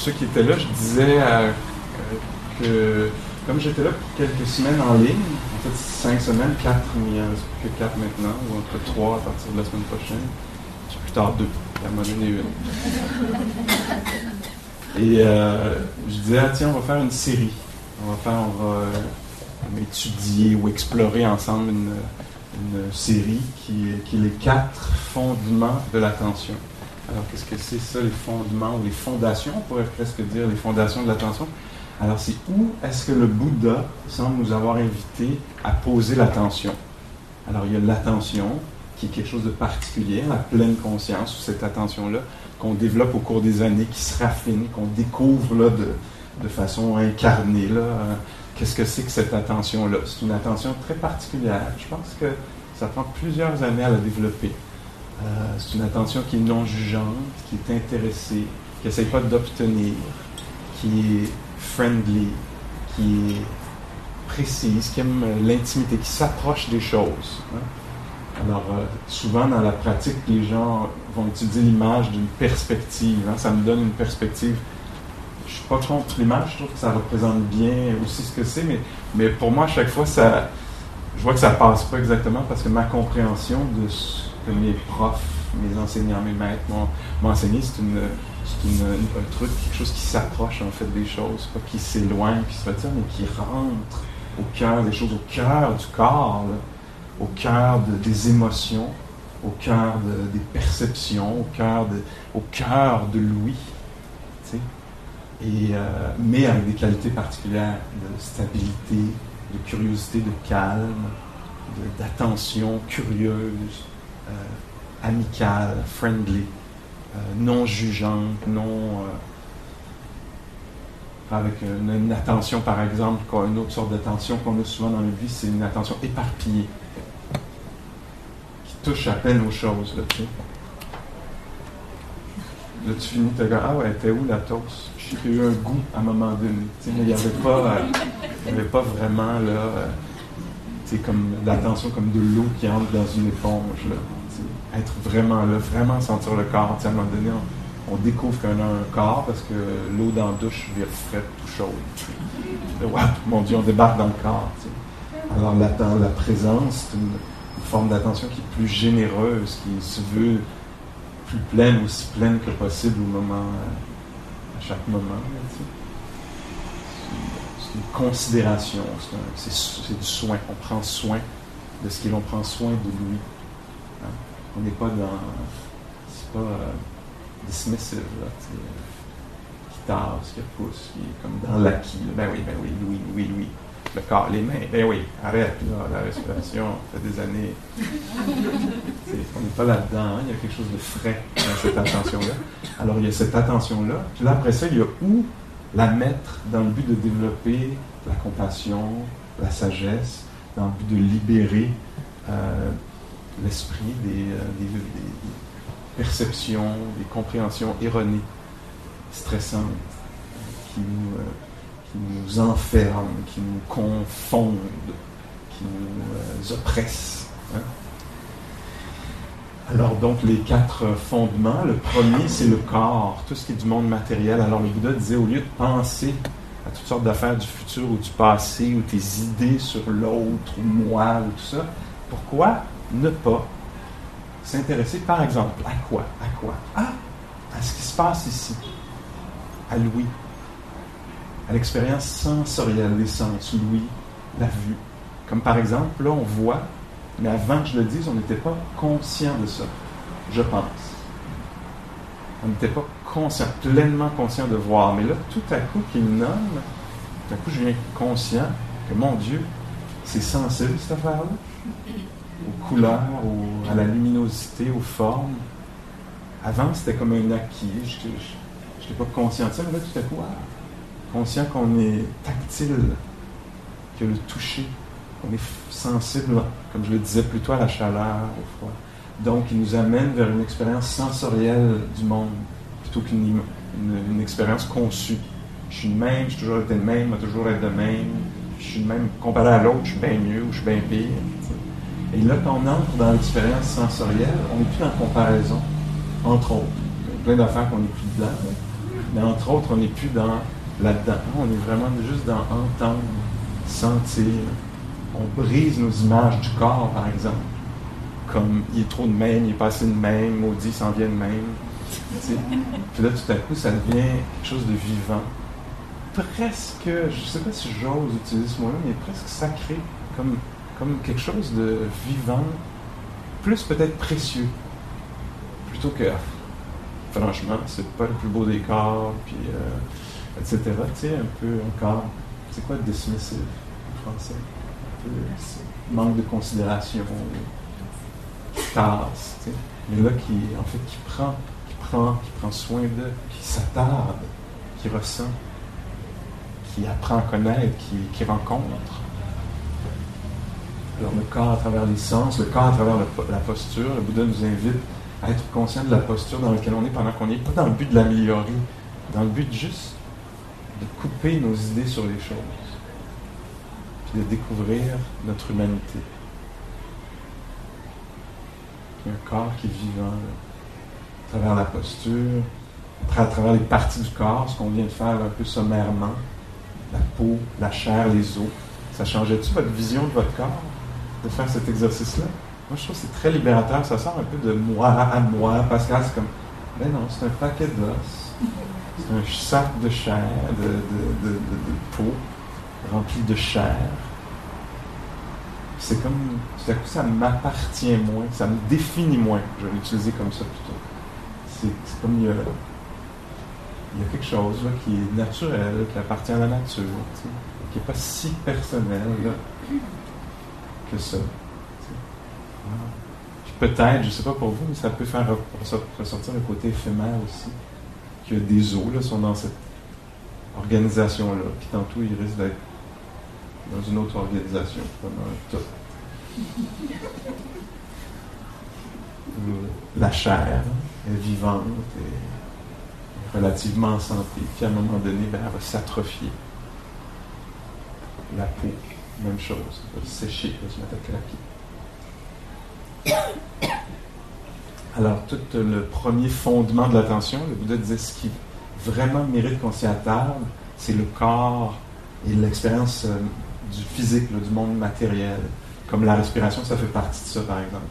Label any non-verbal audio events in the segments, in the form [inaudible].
ceux qui étaient là, je disais euh, que comme j'étais là pour quelques semaines en ligne, en fait cinq semaines, quatre, mais que quatre maintenant, ou entre trois à partir de la semaine prochaine, plus tard deux, un moment donné une. Et je disais, ah, tiens, on va faire une série. On va faire, on va, étudier ou explorer ensemble une, une série qui, qui, est les quatre fondements de l'attention. Alors, qu'est-ce que c'est ça, les fondements ou les fondations, on pourrait presque dire les fondations de l'attention? Alors, c'est où est-ce que le Bouddha semble nous avoir invité à poser l'attention? Alors, il y a l'attention, qui est quelque chose de particulier, la pleine conscience, cette attention-là, qu'on développe au cours des années, qui se raffine, qu'on découvre là, de, de façon incarnée. Là, Qu'est-ce que c'est que cette attention-là? C'est une attention très particulière. Je pense que ça prend plusieurs années à la développer. Euh, c'est une attention qui est non jugeante, qui est intéressée, qui n'essaye pas d'obtenir, qui est friendly, qui est précise, qui aime l'intimité, qui s'approche des choses. Hein. Alors, euh, souvent dans la pratique, les gens vont utiliser l'image d'une perspective. Hein. Ça me donne une perspective je suis pas contre l'image, je trouve que ça représente bien aussi ce que c'est, mais, mais pour moi, à chaque fois, ça, je vois que ça passe pas exactement parce que ma compréhension de ce mes profs, mes enseignants, mes maîtres m'ont enseigné, c'est une, un truc, quelque chose qui s'approche en fait des choses, pas qui s'éloigne, qui se retire, mais qui rentre au cœur des choses, au cœur du corps, au cœur des émotions, au cœur des perceptions, au cœur de, au cœur de l'ouïe. Et, euh, mais avec des qualités particulières de stabilité, de curiosité, de calme, d'attention curieuse, amicale, friendly, euh, non jugeante, non. avec une, attention, par exemple, une autre sorte d'attention qu'on a souvent dans notre vie, c'est une attention éparpillée, qui touche à peine aux choses. Là, tu, là, tu finis, tu ah ouais, t'es où la toast? j'ai eu un goût à un moment donné. il n'y avait, pas, euh, avait pas vraiment là, euh, comme l'attention comme de l'eau qui entre dans une éponge. Là, être vraiment là, vraiment sentir le corps. à un moment donné, on, découvre qu'on a un corps parce que l'eau dans la douche vient fraîche, tout chaude. mon Dieu, on débarque dans le corps. Alors la, la présence, c'est une, forme d'attention qui est plus généreuse, qui se veut plus pleine, aussi pleine que possible au. Euh, chaque moment. C'est une considération, c'est du soin. On prend soin de ce qu'il prend soin de lui. On n'est pas dans. C'est pas euh, dismissive, là, qui tasse, qui pousse, qui est comme dans l'acquis. Ben oui, ben oui, oui, oui, oui. Le corps, les mains, ben oui, arrête, là, la respiration, ça fait des années. [laughs] on n'est pas là-dedans, hein. il y a quelque chose de frais dans cette attention-là. Alors il y a cette attention-là, puis là après ça, il y a où la mettre dans le but de développer la compassion, la sagesse, dans le but de libérer euh, l'esprit euh, des, perceptions, des compréhensions erronées, stressantes, qui nous. Euh, qui nous enferment, qui nous confondent, qui nous euh, oppressent. Hein. Alors donc les quatre fondements, le premier c'est le corps, tout ce qui est du monde matériel. Alors le Bouddha disait au lieu de penser à toutes sortes d'affaires du futur ou du passé ou tes idées sur l'autre ou moi ou tout ça, pourquoi ne pas s'intéresser par exemple à quoi? À quoi? Ah, à ce qui se passe ici, à Louis, à l'expérience sensorielle des sens, l'ouïe, la vue. Comme par exemple, là, on voit, mais avant que je le dise, on n'était pas conscient de ça, je pense. On n'était pas conscient, pleinement conscient de voir. Mais là, tout à coup, qu'il nomme, tout à coup, je viens conscient que, mon Dieu, c'est sensible, cette affaire-là, aux couleurs, à la luminosité, aux formes. Avant, c'était comme un acquis. Je, n'étais pas conscient de ça, mais là, tout à coup, ah, conscient qu'on est tactile, que le toucher, qu'on est sensible, comme je le disais plutôt, à la chaleur, au froid. Donc, il nous amène vers une expérience sensorielle du monde, plutôt qu'une une, expérience conçue. Je suis le même, j'ai toujours été le même, vais toujours être le même. Je suis le même comparé à l'autre, je suis bien mieux ou je suis bien pire. Et là, quand on entre dans l'expérience sensorielle, on n'est plus en comparaison, entre autres. Il y a plein d'affaires qu'on n'est plus dedans. Mais entre autres, on n'est plus dans là-dedans. On est vraiment juste dans entendre, sentir. On brise nos images du corps, par exemple. Comme il est trop de même, il est pas assez de même, maudit s'en vient de même. Puis là, tout à coup, ça devient quelque chose de vivant. Presque, je ne sais pas si j'ose utiliser ce mot-là, mais presque sacré, comme, comme quelque chose de vivant, plus peut-être précieux, plutôt que, franchement, c'est pas le plus beau des corps, puis, euh, etc. Tu sais, un peu encore, c'est quoi dismissive en français? Un peu, manque de considération, tasse, tu sais. Mais là, qui, en fait, qui prend qui prend soin d'eux, qui s'attarde, qui ressent, qui apprend à connaître, qui, rencontre. Le corps à travers les sens, le corps à travers la posture, le Bouddha nous invite à être conscient de la posture dans laquelle on est pendant qu'on est, pas dans le but de l'améliorer, dans le but juste de couper nos idées sur les choses, puis de découvrir notre humanité. un corps qui est vivant à travers la posture, à travers les parties du corps, ce qu'on vient de faire un peu sommairement, la peau, la chair, les os. Ça changeait-tu votre vision de votre corps? De faire cet exercice-là? Moi, je trouve que c'est très libérateur. Ça sort un peu de moi à moi. Pascal, c'est comme, ben non, c'est un paquet d'os. C'est un sac de chair, de, de, peau, rempli de chair. C'est comme, tout à coup, ça m'appartient moins, ça me définit moins. Je vais l'utiliser comme ça plutôt c'est comme il y, a, quelque chose qui est naturel, qui appartient à la nature, qui n'est pas si personnel ça. Peut-être, je ne sais pas pour vous, mais ça peut faire ressortir le côté éphémère aussi, que des eaux sont dans cette organisation-là, puis tantôt ils risquent d'être dans une autre organisation. La chair, est vivante et relativement en santé. Puis à un moment donné, ben, elle va s'atrophier. La peau, même chose, sécher, craquer. Alors, tout le premier fondement de l'attention, le Bouddha disait ce qui vraiment mérite qu'on s'y attarde, c'est le corps et l'expérience euh, du physique, du monde matériel. Comme la respiration, ça fait partie de ça, par exemple.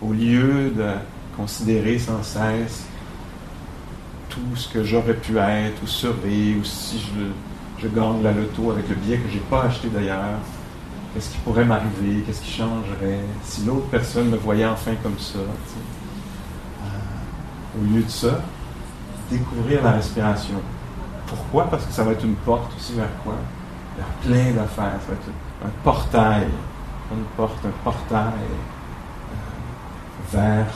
Au lieu de considérer sans cesse tout ce que j'aurais pu être ou serais, ou si je, je gagne la loto avec le billet que je n'ai pas acheté d'ailleurs, qu'est-ce qui pourrait m'arriver, qu'est-ce qui changerait, si l'autre personne me voyait enfin comme ça. Euh, au lieu de ça, découvrir la respiration. Pourquoi? Parce que ça va être une porte aussi vers quoi? Vers plein d'affaires. Ça va être un portail. Une porte, un portail euh, vers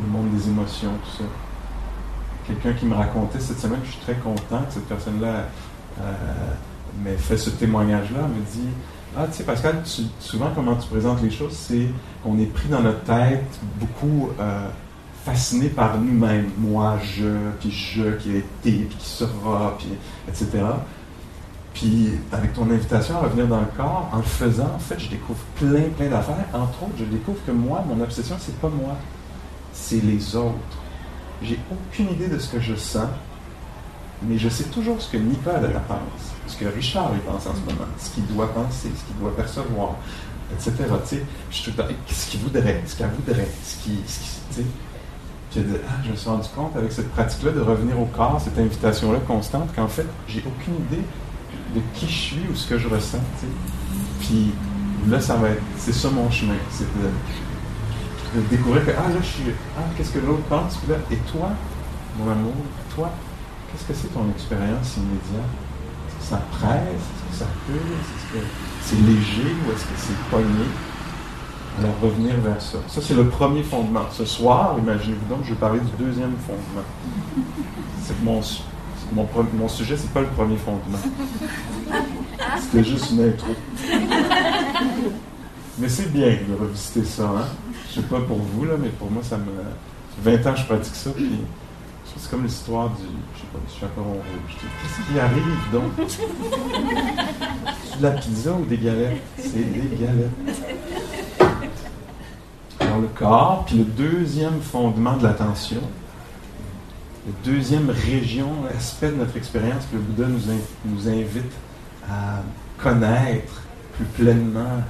le monde des émotions, tout ça. Quelqu'un qui me racontait cette semaine, je suis très content que cette personne-là euh, m'ait fait ce témoignage-là, me dit Ah, tu sais, Pascal, souvent, comment tu présentes les choses, c'est qu'on est pris dans notre tête beaucoup euh, fasciné par nous-mêmes. Moi, je, puis je, qui a été, puis qui sera, puis etc. Puis, avec ton invitation à revenir dans le corps, en le faisant, en fait, je découvre plein, plein d'affaires. Entre autres, je découvre que moi, mon obsession, c'est pas moi c'est les autres. J'ai aucune idée de ce que je sens, mais je sais toujours ce que Nicole pense, ce que Richard pense en ce moment, ce qu'il doit penser, ce qu'il doit percevoir, etc. Tu sais, je suis ce qu'il voudrait, ce qu'elle voudrait, ce qui, tu sais. ah, je me suis rendu compte avec cette pratique-là de revenir au corps, cette invitation-là constante, qu'en fait, j'ai aucune idée de qui je suis ou ce que je ressens. Tu sais. Puis là, ça va être, c'est ça mon chemin, c'est de de découvrir que, ah là, je suis, ah, qu'est-ce que l'autre pense, et toi, mon amour, toi, qu'est-ce que c'est ton expérience immédiate? Est-ce que ça presse? Est-ce que ça pue? Est-ce que c'est léger ou est-ce que c'est pogné? Alors, revenir vers ça. Ça, c'est le premier fondement. Ce soir, imaginez-vous donc, je vais parler du deuxième fondement. C'est mon, mon, mon sujet, c'est pas le premier fondement. C'était juste une intro. Mais c'est bien de revisiter ça, hein? Je sais pas pour vous, là, mais pour moi, ça me. 20 ans je pratique ça, puis c'est comme l'histoire du. Je sais pas, du chaperon rouge. Qu'est-ce qui arrive donc? De la pizza ou des galettes? C'est des galettes. Alors, le corps, puis le deuxième fondement de l'attention, la deuxième région, aspect de notre expérience que le Bouddha nous, nous invite à connaître plus pleinement,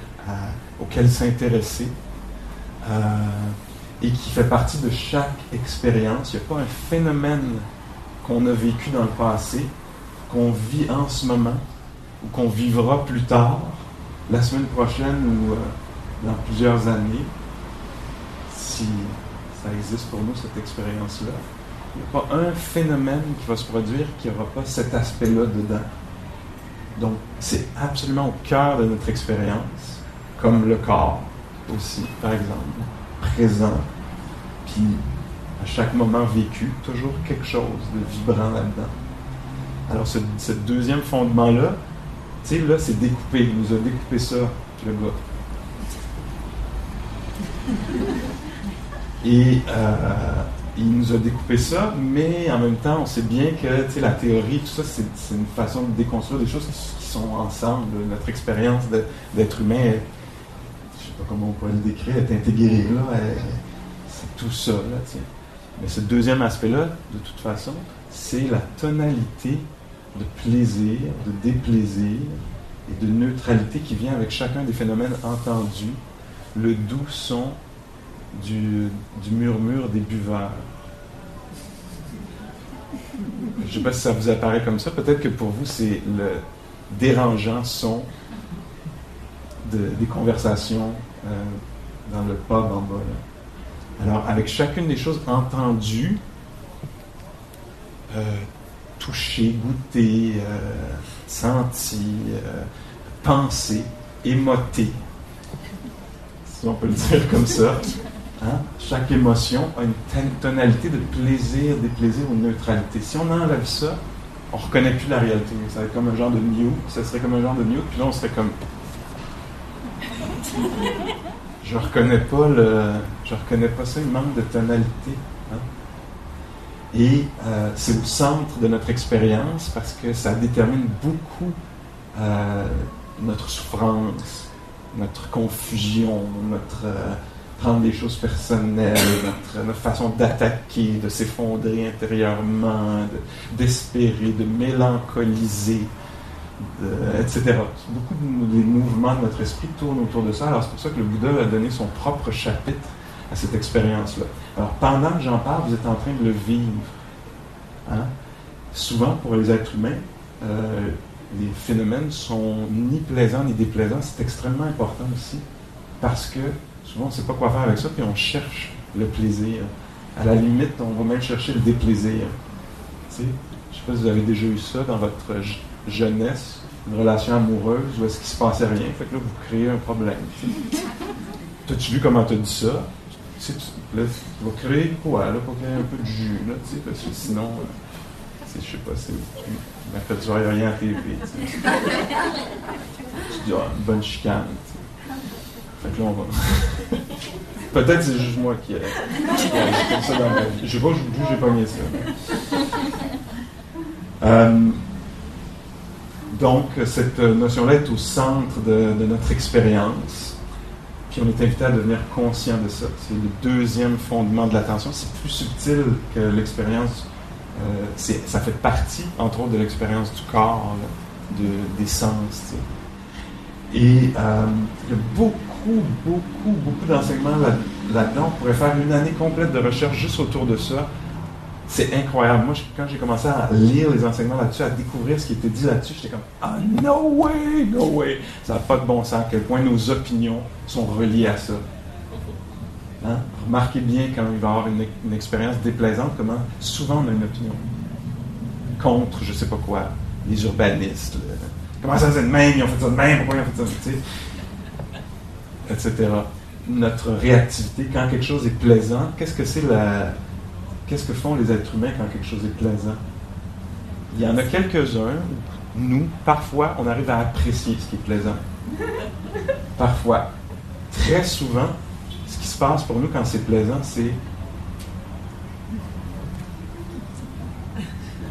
auquel s'intéresser, euh, et qui fait partie de chaque expérience. Il n'y a pas un phénomène qu'on a vécu dans le passé, qu'on vit en ce moment, ou qu'on vivra plus tard, la semaine prochaine ou euh, dans plusieurs années, si ça existe pour nous, cette expérience-là. Il n'y a pas un phénomène qui va se produire qui n'aura pas cet aspect-là dedans. Donc, c'est absolument au cœur de notre expérience, comme le corps aussi, par exemple, présent, puis à chaque moment vécu, toujours quelque chose de vibrant là-dedans. Alors, ce, deuxième fondement-là, tu sais, là, c'est découpé. Il nous a découpé ça, le gars. [laughs] Et euh, il nous a découpé ça, mais en même temps, on sait bien que la théorie, tout ça, c'est une façon de déconstruire des choses qui, sont ensemble. Notre expérience d'être humain, ne sais pas comment on pourrait le décrire, est intégrée là. C'est tout ça, là, tiens. Mais ce deuxième aspect-là, de toute façon, c'est la tonalité de plaisir, de déplaisir et de neutralité qui vient avec chacun des phénomènes entendus, le doux son du, murmure des buveurs. Je ne sais pas si ça vous apparaît comme ça. Peut-être que pour vous, c'est le dérangeant son des conversations euh, dans le pub en bas. Alors, avec chacune des choses entendues, euh, touchées, goûtées, euh, senties, pensées, émotées, si on peut le dire comme ça, Hein? Chaque émotion a une tonalité de plaisir, déplaisir ou de neutralité. Si on enlève ça, on ne reconnaît plus la réalité. Ça va être comme un genre de mute, ça serait comme un genre de mute, puis là on serait comme. Je reconnais pas le. Je reconnais pas ça, il manque de tonalité. Hein? Et euh, c'est au centre de notre expérience parce que ça détermine beaucoup euh, notre souffrance, notre confusion, notre. Euh, prendre des choses personnelles, [coughs] notre, façon d'attaquer, de s'effondrer intérieurement, d'espérer, de, mélancoliser, etc. Beaucoup de, des mouvements de notre esprit tournent autour de ça. Alors c'est pour ça que le Bouddha a donné son propre chapitre à cette expérience-là. Alors pendant que j'en parle, vous êtes en train de le vivre. Hein. Souvent, pour les êtres humains, euh, les phénomènes sont ni plaisants ni déplaisants. C'est extrêmement important aussi parce que Souvent, on ne sait pas quoi faire avec ça, puis on cherche le plaisir. À la limite, on va même chercher le déplaisir. Je ne sais pas si vous avez déjà eu ça dans votre jeunesse, une relation amoureuse où est-ce qu'il se passait rien. Fait que là, vous créez un problème. T'as-tu vu comment tu as dit ça? Tu, là, tu vas créer quoi, là, pour créer un peu de jus, là, tu sais, parce que sinon, euh, je sais pas, c'est. Il n'y a rien à TV. Tu, dis, ah, bonne chicane. Fait que là, on va. [laughs] Peut-être c'est juste moi qui ai, comme ça ma. Je sais pas d'où j'ai pogné ça. Euh, donc, cette notion-là est au centre de, notre expérience. Puis on est invité à devenir conscient de ça. C'est le deuxième fondement de l'attention. C'est plus subtil que l'expérience. Euh, ça fait partie, entre autres, de l'expérience du corps, de, des sens. Et euh, il y a beaucoup beaucoup, beaucoup, d'enseignements là-dedans. On pourrait faire une année complète de recherche juste autour de ça. C'est incroyable. Moi, quand j'ai commencé à lire les enseignements là-dessus, à découvrir ce qui était dit là-dessus, j'étais comme Ah, no way, no way. Ça n'a pas de bon sens à quel point nos opinions sont reliées à ça. Hein? Remarquez bien quand il va y avoir une, expérience déplaisante, comment souvent on a une opinion contre je ne sais pas quoi, les urbanistes. Comment ça c'est de même, ils ont fait ça de même, pourquoi ils ont fait ça etc. Notre réactivité, quand quelque chose est plaisant, qu'est-ce que c'est la. Qu'est-ce que font les êtres humains quand quelque chose est plaisant? Il y en a quelques-uns, nous, parfois, on arrive à apprécier ce qui est plaisant. Parfois. Très souvent, ce qui se passe pour nous quand c'est plaisant, c'est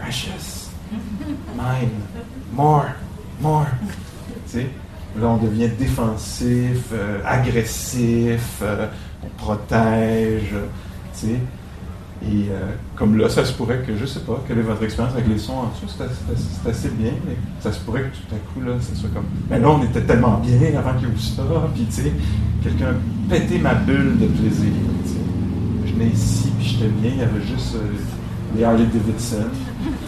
precious, mine, more, more. Tu sais, là, on devient défensif, euh, agressif, euh, on protège, tu sais. Et euh, comme là, ça se pourrait que, je sais pas, quelle est votre expérience avec les sons en dessous, c'est assez, bien, mais ça se pourrait que tout à coup, là, ça soit comme, mais là, on était tellement bien avant qu'il y ait ça, puis tu sais, quelqu'un a pété ma bulle de plaisir. Je venais ici, puis j'étais bien, il y avait juste les Harley Davidson,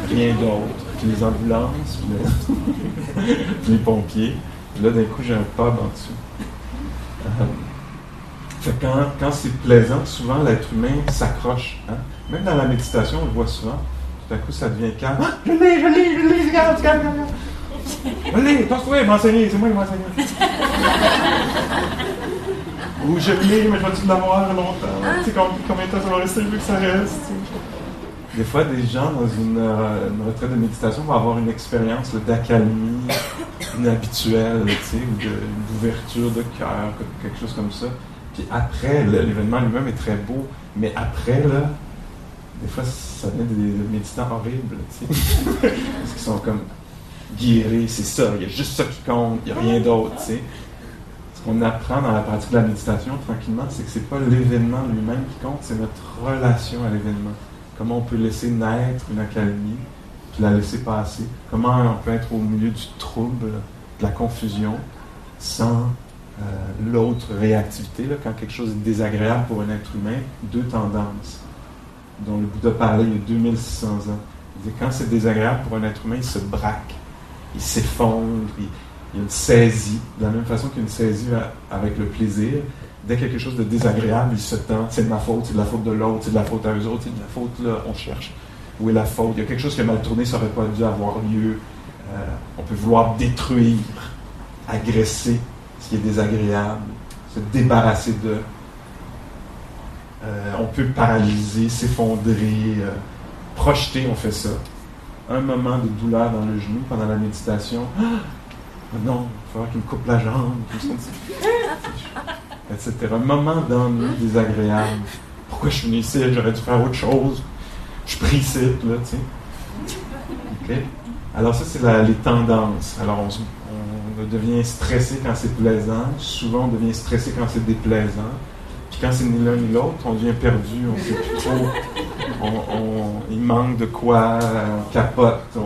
rien d'autre, puis les ambulances, puis, [laughs] les pompiers. Là, d'un coup, j'ai un pub en dessous. Euh, quand, quand c'est plaisant, souvent l'être humain s'accroche. Hein. Même dans la méditation, on le voit souvent. Tout à coup, ça devient calme. Ah, je l'ai, je l'ai, je l'ai, regarde, regarde, regarde. Je l'ai, toi, m'enseigner, c'est moi qui m'enseigner. Ou je l'ai, mais je vais-tu l'avoir longtemps? Tu sais, combien de temps ça va rester vu que ça reste? Des fois, des gens dans euh, une, retraite de méditation vont avoir une expérience d'accalmie inhabituelle, ou d'ouverture de, cœur, quelque chose comme ça. Puis après, l'événement lui-même est très beau, mais après, là, des fois, ça devient des, méditants horribles, [laughs] Parce qu'ils sont comme guéris, c'est ça, il y a juste ça qui compte, il n'y a rien d'autre, Ce qu'on apprend dans la pratique de la méditation, tranquillement, c'est que c'est pas l'événement lui-même qui compte, c'est notre relation à l'événement. Comment on peut laisser naître une accalmie, puis la laisser passer. Comment on peut être au milieu du trouble, de la confusion, sans euh, l'autre réactivité. Quand quelque chose est désagréable pour un être humain, deux tendances dont le Bouddha parlait il y a 2600 ans. Il quand c'est désagréable pour un être humain, il se braque, il s'effondre, il, y a une saisie, de la même façon qu'une saisie avec le plaisir dès quelque chose de désagréable, il se tend, c'est de ma faute, c'est de la faute de l'autre, c'est de la faute à eux autres, c'est de la faute, là, on cherche. Où est la faute? Il y a quelque chose qui a mal tourné, ça n'aurait pas dû avoir lieu. Euh, on peut vouloir détruire, agresser qui est désagréable, se débarrasser de. Euh, on peut paralyser, s'effondrer, euh, projeter, on fait ça. Un moment de douleur dans le genou pendant la méditation. Ah! non, il falloir qu'il me coupe la jambe. [laughs] etc. Un moment d'ennui désagréable. Pourquoi je suis venu ici? J'aurais dû faire autre chose. Je prie ici, là, tu sais. Alors, ça, c'est les tendances. Alors, on, devient stressé quand c'est plaisant. Souvent, on devient stressé quand c'est déplaisant. Puis quand c'est ni l'un ni l'autre, on devient perdu. On sait plus trop. il manque de quoi, on capote.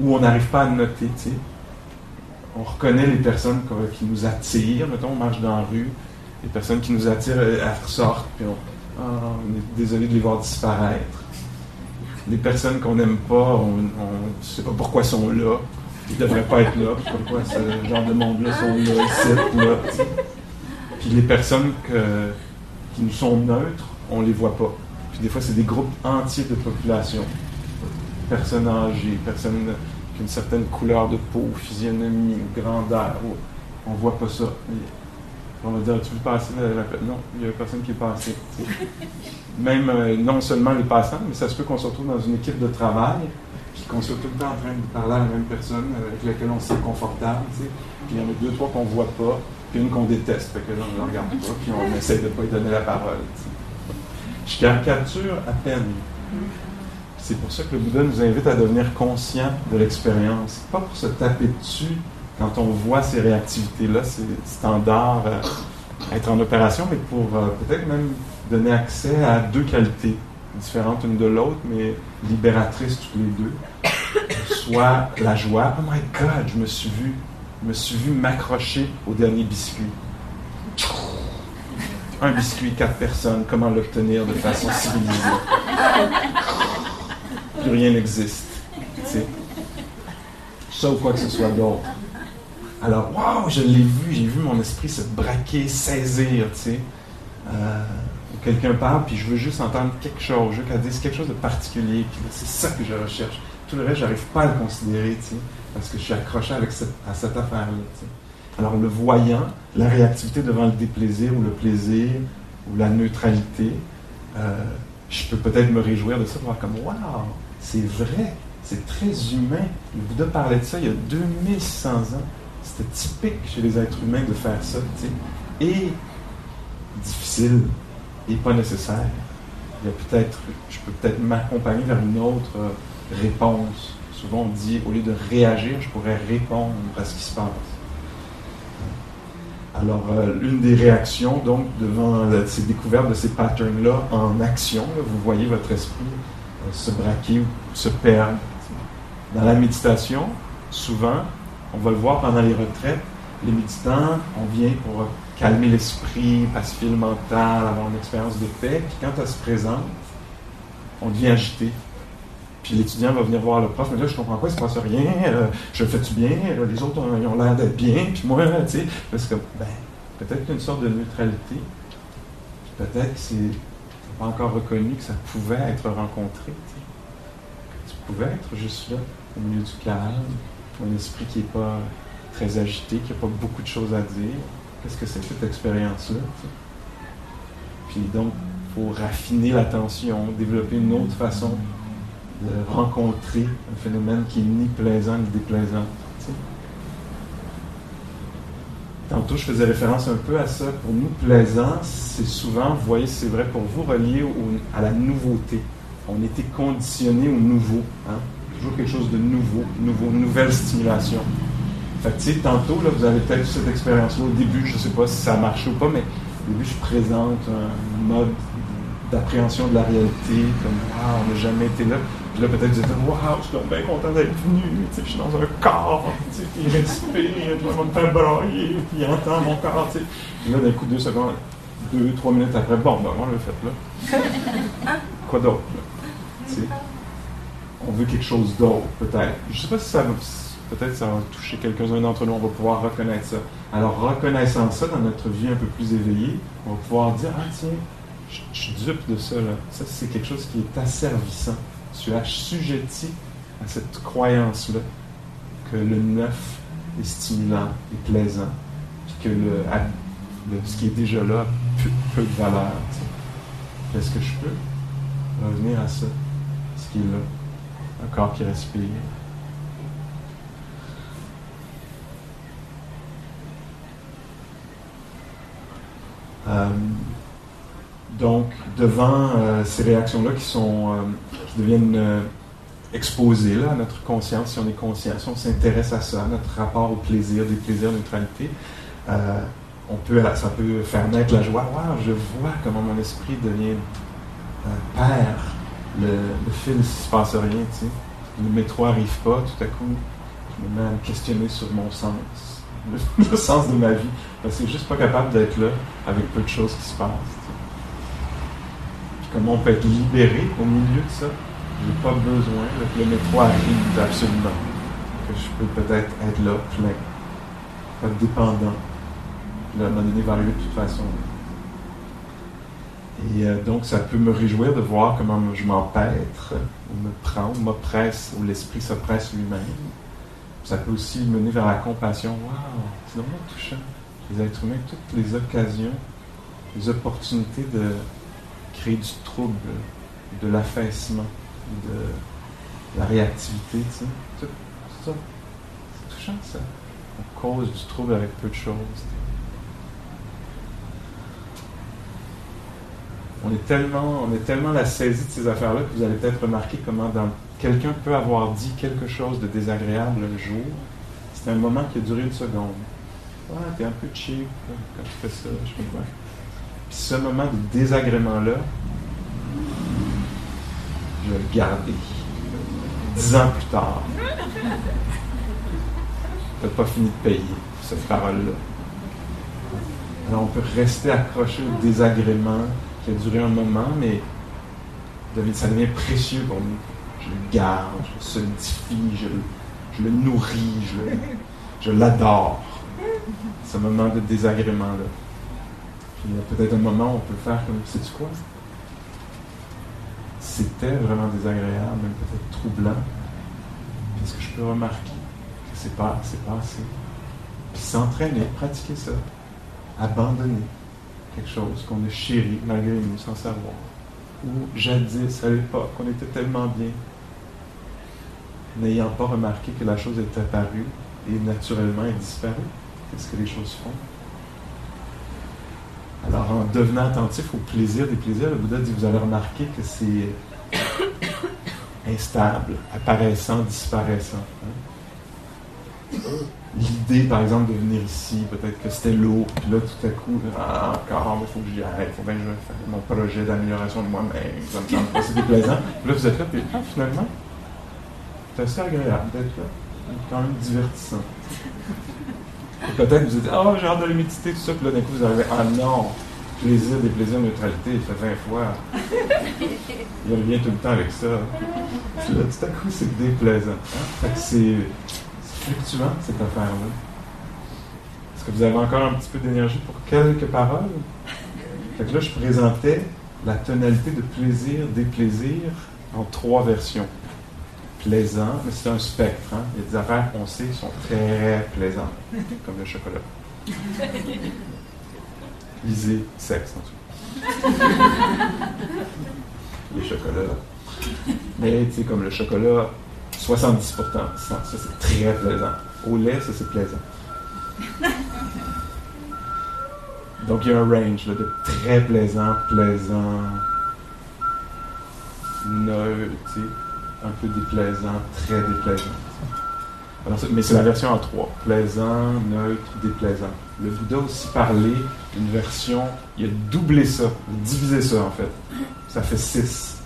ou on n'arrive pas à noter. On reconnaît les personnes qui nous attirent. Mettons, on marche dans la rue les personnes qui nous attirent, elles ressortent, puis ah, on, est désolé de les voir disparaître. Les personnes qu'on n'aime pas, on ne sait pas pourquoi sont là. Ne devraient pas être là. Pourquoi ce genre de monde-là sont là, ici. Puis les personnes qui nous sont neutres, on les voit pas. Puis des fois, c'est des groupes entiers de population. Personnes âgées, personnes qui ont une certaine couleur de peau, physionomie, grandeur. On voit pas ça. On va dire, tu veux passer? La, Non, il n'y a personne qui est passé. Même euh, non seulement les passants, mais ça se peut qu'on se retrouve dans une équipe de travail, qu'on soit tout le temps en train de parler à la même personne avec laquelle on se sent confortable. Puis il y en a deux, trois qu'on ne voit pas, puis une qu'on déteste, fait que on ne regarde pas, puis on essaie de ne pas lui donner la parole. Je caricature à peine. C'est pour ça que le Bouddha nous invite à devenir conscient de l'expérience. Pas pour se taper dessus quand on voit ces réactivités-là, c'est standard euh, être en opération, mais pour euh, peut-être même donner accès à deux qualités différentes l'une de l'autre, mais libératrices toutes les deux. Soit la joie, oh my God, je me suis vu, je me suis vu m'accrocher au dernier biscuit. Un biscuit, quatre personnes, comment l'obtenir de façon civilisée? Plus rien n'existe. Ou quoi que ce soit d'autre. Alors, waouh, je l'ai vu, j'ai vu mon esprit se braquer, saisir, tu sais. Euh, quelqu'un parle, puis je veux juste entendre quelque chose, je veux qu'elle dise quelque chose de particulier, c'est ça que je recherche. Tout le reste, j'arrive pas à le considérer, parce que je suis accroché à cette affaire-là. Alors, le voyant, la réactivité devant le déplaisir ou le plaisir ou la neutralité, euh, je peux peut-être me réjouir de ça, voir comme, waouh, c'est vrai, c'est très humain. Le Bouddha parlait de ça il y a 2600 ans. C'était typique chez les êtres humains de faire ça, tu sais. Et difficile et pas nécessaire. Il y a peut-être, je peux peut-être m'accompagner vers une autre euh, réponse. Souvent on dit, au lieu de réagir, je pourrais répondre à ce qui se passe. Alors, euh, l'une des réactions, donc, devant euh, ces découvertes de ces patterns-là en action, vous voyez votre esprit se braquer ou se perdre. Dans la méditation, souvent, on va le voir pendant les retraites, les méditants, on vient pour calmer l'esprit, pacifier le mental, avoir une expérience de paix. Puis quand elle se présente, on devient agité. Puis l'étudiant va venir voir le prof, mais là, je comprends pas, il se passe rien, euh, je fais-tu bien, euh, les autres ont, ont l'air d'être bien, puis moi, tu sais, parce que, ben, peut-être qu'une sorte de neutralité, peut-être que c'est pas encore reconnu que ça pouvait être rencontré, tu, tu pouvais être juste là, au milieu du calme, un esprit qui n'est pas très agité, qui n'a pas beaucoup de choses à dire, Qu'est-ce que c'est cette expérience-là? Puis donc, faut raffiner l'attention, développer une autre façon de rencontrer un phénomène qui est ni plaisant ni déplaisant. Tantôt, je faisais référence un peu à ça. Pour nous, plaisant, c'est souvent, vous voyez, c'est vrai pour vous, relié à la nouveauté. On était conditionné au nouveau. Hein? Toujours quelque chose de nouveau, nouveau, nouvelle stimulation. Tantôt, là, vous avez peut-être eu cette expérience-là au début, je ne sais pas si ça a marché ou pas, mais au début, je présente un mode d'appréhension de la réalité, comme Waouh, on n'a jamais été là. Puis là, peut-être vous êtes Waouh, je suis bien content d'être venu, tu sais, je suis dans un corps, tu sais, il respire, il va me faire brailler, puis il entend mon corps, tu sais. Puis là, d'un coup, deux secondes, deux, trois minutes après, bon, ben, on l'a fait là. [laughs] Quoi d'autre, là? on veut quelque chose d'autre, peut-être. Je ne sais pas si ça va peut-être ça va toucher quelques-uns d'entre nous, on va pouvoir reconnaître ça. Alors, reconnaissant ça dans notre vie un peu plus éveillée, on va pouvoir dire Ah, tiens, je, suis dupe de ça, là. Ça, c'est quelque chose qui est asservissant. Tu es assujetti à cette croyance-là que le neuf est stimulant et plaisant, puis que le, ce qui est déjà là a peu, de valeur. Qu'est-ce que je peux revenir à ça, ce qui est là? Un corps qui respire, Euh, donc, devant euh, ces réactions-là qui sont, euh, qui deviennent exposées là, à notre conscience, si on est conscient, si on s'intéresse à ça, à notre rapport au plaisir, des plaisirs, neutralité, on peut, ça peut faire naître la joie. Wow, je vois comment mon esprit devient père. Le, le fil, ne se passe rien, tu sais. Le métro n'arrive pas, tout à coup, je me mets à me questionner sur mon sens [laughs] le, sens de ma vie. Que je juste pas capable d'être là avec peu de choses qui se passent. Comment on peut être libéré au milieu de ça? Je n'ai pas besoin que le métro arrive absolument. Que je peux peut-être être là, plein. Pas dépendant. Puis à un moment donné, de toute façon. Et euh, donc, ça peut me réjouir de voir comment je m'empêtre, ou me prends, ou m'oppresse, ou l'esprit s'oppresse lui-même ça peut aussi mener vers la compassion. Waouh, c'est vraiment touchant. Les êtres humains, toutes les occasions, les opportunités de créer du trouble, de l'affaissement, de la réactivité, tu sais. Tout, ça. C'est touchant, ça. On cause du trouble avec peu de choses. On est tellement, on est tellement la saisie de ces affaires-là que vous allez peut-être remarquer comment quelqu'un peut avoir dit quelque chose de désagréable un jour, c'est un moment qui a duré une seconde. Ah, t'es un peu cheap quand tu fais ça, je sais pas. Puis ce moment de désagrément-là, je vais le garder. Dix ans plus tard, tu n'as pas fini de payer cette parole-là. Alors on peut rester accroché au désagrément qui a duré un moment, mais ça devient précieux pour nous je le garde, je le solidifie, je, le nourris, je, l'adore. Ce moment de désagrément-là. Il y a peut-être un moment où on peut faire comme, sais-tu quoi? C'était vraiment désagréable, même peut-être troublant. Est-ce que je peux remarquer que c'est pas, c'est pas assez? Puis s'entraîner, pratiquer ça. Abandonner quelque chose qu'on a chéri malgré nous sans savoir. Ou jadis, à l'époque, on était tellement bien, n'ayant pas remarqué que la chose est apparue et naturellement est disparue. Qu'est-ce que les choses font? Alors, en devenant attentif au plaisir des plaisirs, le Bouddha dit, vous allez remarquer que c'est instable, apparaissant, disparaissant. Hein. L'idée, par exemple, de venir ici, peut-être que c'était lourd, puis là, tout à coup, ah, encore, il faut que j'y aille, il faut bien que je fasse mon projet d'amélioration de moi-même, ça me semble c'est déplaisant. Puis là, vous êtes là, puis ah, finalement, c'est assez agréable d'être là, quand même divertissant. Peut-être vous dites, ah, oh, j'ai hâte de méditer, tout ça, puis là, d'un coup, vous arrivez, ah non, plaisir, des plaisirs, neutralité, il fait 20 fois. Il revient tout le temps avec ça. Puis là, tout à coup, c'est déplaisant. Hein? c'est fluctuant, cette affaire-là. Est-ce que vous avez encore un petit peu d'énergie pour quelques paroles? Fait que là, je présentais la tonalité de plaisir, déplaisir en trois versions. Plaisant, mais c'est un spectre. Hein? Il y a des affaires qu'on sait qui sont très plaisantes, comme le chocolat. [laughs] Lisez sexe en dessous. Les chocolats. Mais tu sais, comme le chocolat, 70% ça c'est très plaisant. Au lait, ça c'est plaisant. Donc il y a un range de très plaisant, plaisant, neutre, un peu déplaisant, très déplaisant mais c'est la version en trois. Plaisant, neutre, déplaisant. Le Bouddha aussi parlé d'une version, il a doublé ça, divisé ça en fait. Ça fait six.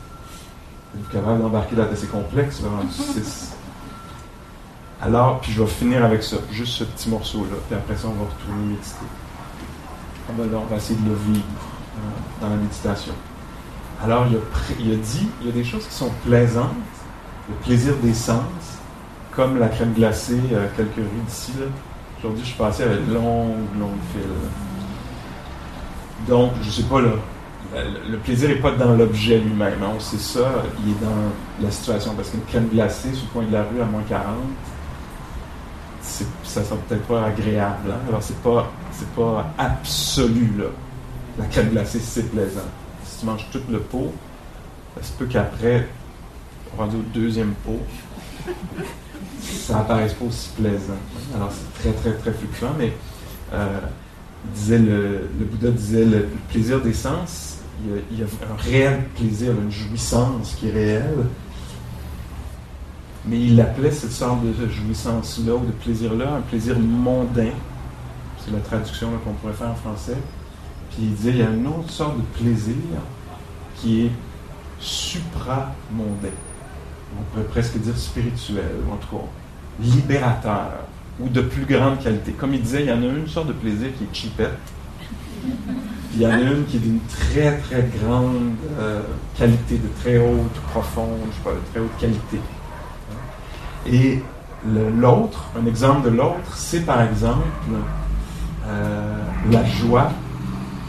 Vous capable d'embarquer dans assez complexe, vraiment? Six. Alors, puis je vais finir avec ça, juste ce petit morceau-là, puis après ça, on va retourner méditer. On va, on va essayer de le vivre euh, dans la méditation. Alors, il a, il a dit, il y a des choses qui sont plaisantes, le plaisir des sens, comme la crème glacée euh, quelques rues d'ici. Aujourd'hui, je suis passé avec longue, longue file. Donc, je sais pas, là, le plaisir n'est pas dans l'objet lui-même. Hein, on sait ça, il est dans la situation. Parce qu'une crème glacée sur le coin de la rue à moins 40, ça sera peut-être pas agréable. Hein. Alors, c'est pas, c'est pas absolu, là. La crème glacée, c'est plaisant. Si tu manges tout le pot, ça se peut qu'après, va au deuxième pot, ça apparaît pas aussi plaisant. Alors c'est très, très, très fluctuant, mais euh, disait le, Bouddha disait le, plaisir des sens, il y, a, un réel plaisir, une jouissance qui est réelle, mais il appelait cette sorte de jouissance-là ou de plaisir-là un plaisir mondain. C'est la traduction qu'on pourrait faire en français. Puis il disait il y a une autre sorte de plaisir qui est supramondain on pourrait presque dire spirituel, ou en tout cas libérateur, ou de plus grande qualité. Comme il disait, il y en a une sorte de plaisir qui est cheapette, il y en a une qui est d'une très, très grande euh, qualité, de très haute, profonde, je sais pas, de très haute qualité. Et l'autre, un exemple de l'autre, c'est par exemple euh, la joie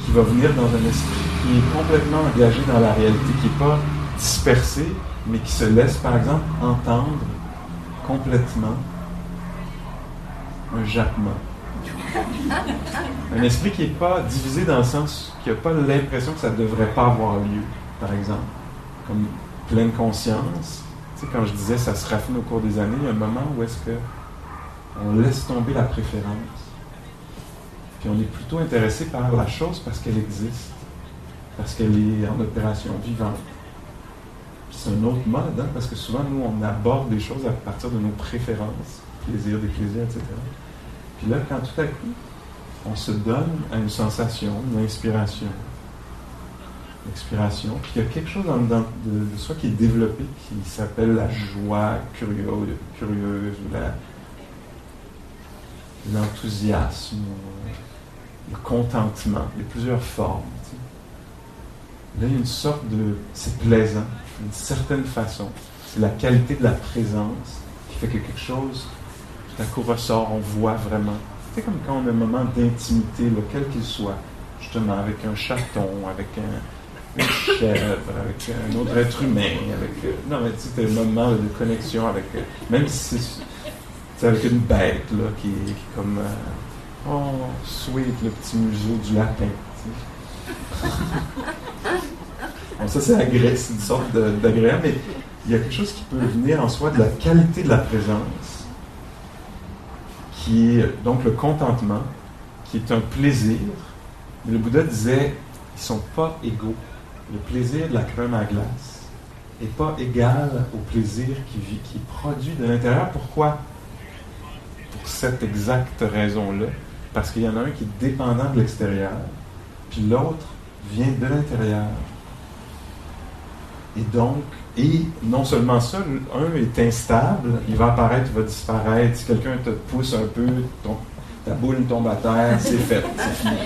qui va venir dans un esprit qui est complètement engagé dans la réalité, qui n'est pas dispersé, mais qui se laisse, par exemple, entendre complètement un jappement. Un esprit qui n'est pas divisé dans le sens qui n'a pas l'impression que ça ne devrait pas avoir lieu, par exemple. Comme pleine conscience. Tu sais, quand je disais ça se raffine au cours des années, il y a un moment où est-ce que on laisse tomber la préférence. Puis on est plutôt intéressé par la chose parce qu'elle existe, parce qu'elle est en opération vivante c'est un autre mode, hein, parce que souvent, nous, on aborde des choses à partir de nos préférences, plaisir, déplaisir, etc. Puis là, quand tout à coup, on se donne à une sensation, une inspiration, expiration, puis il y a quelque chose de, soi qui est développé, qui s'appelle la joie curieuse, curieuse ou l'enthousiasme, le contentement. Il y a plusieurs formes. Là, il y a une sorte de... C'est plaisant d'une certaine façon. C'est la qualité de la présence qui fait que quelque chose, tout à coup, ressort, on voit vraiment. C'est comme quand on a un moment d'intimité, quel qu'il soit, justement, avec un chaton, avec un, une chèvre, avec un autre être humain, avec. Euh, non, mais tu sais, un moment de connexion avec. Euh, même si c'est avec une bête, là, qui, est comme. Euh, oh, sweet, le petit museau du lapin. [laughs] ça, c'est agréable, une sorte d'agréable, mais il y a quelque chose qui peut venir en soi de la qualité de la présence, qui est donc le contentement, qui est un plaisir. le Bouddha disait, ils ne sont pas égaux. Le plaisir de la crème à glace n'est pas égal au plaisir qui, qui est produit de l'intérieur. Pourquoi? Pour cette exacte raison-là. Parce qu'il y en a un qui est dépendant de l'extérieur, puis l'autre vient de l'intérieur. Et donc, et non seulement ça, un est instable, il va apparaître, il va disparaître. Si quelqu'un te pousse un peu, ta boule tombe à terre, c'est fait, c'est fini.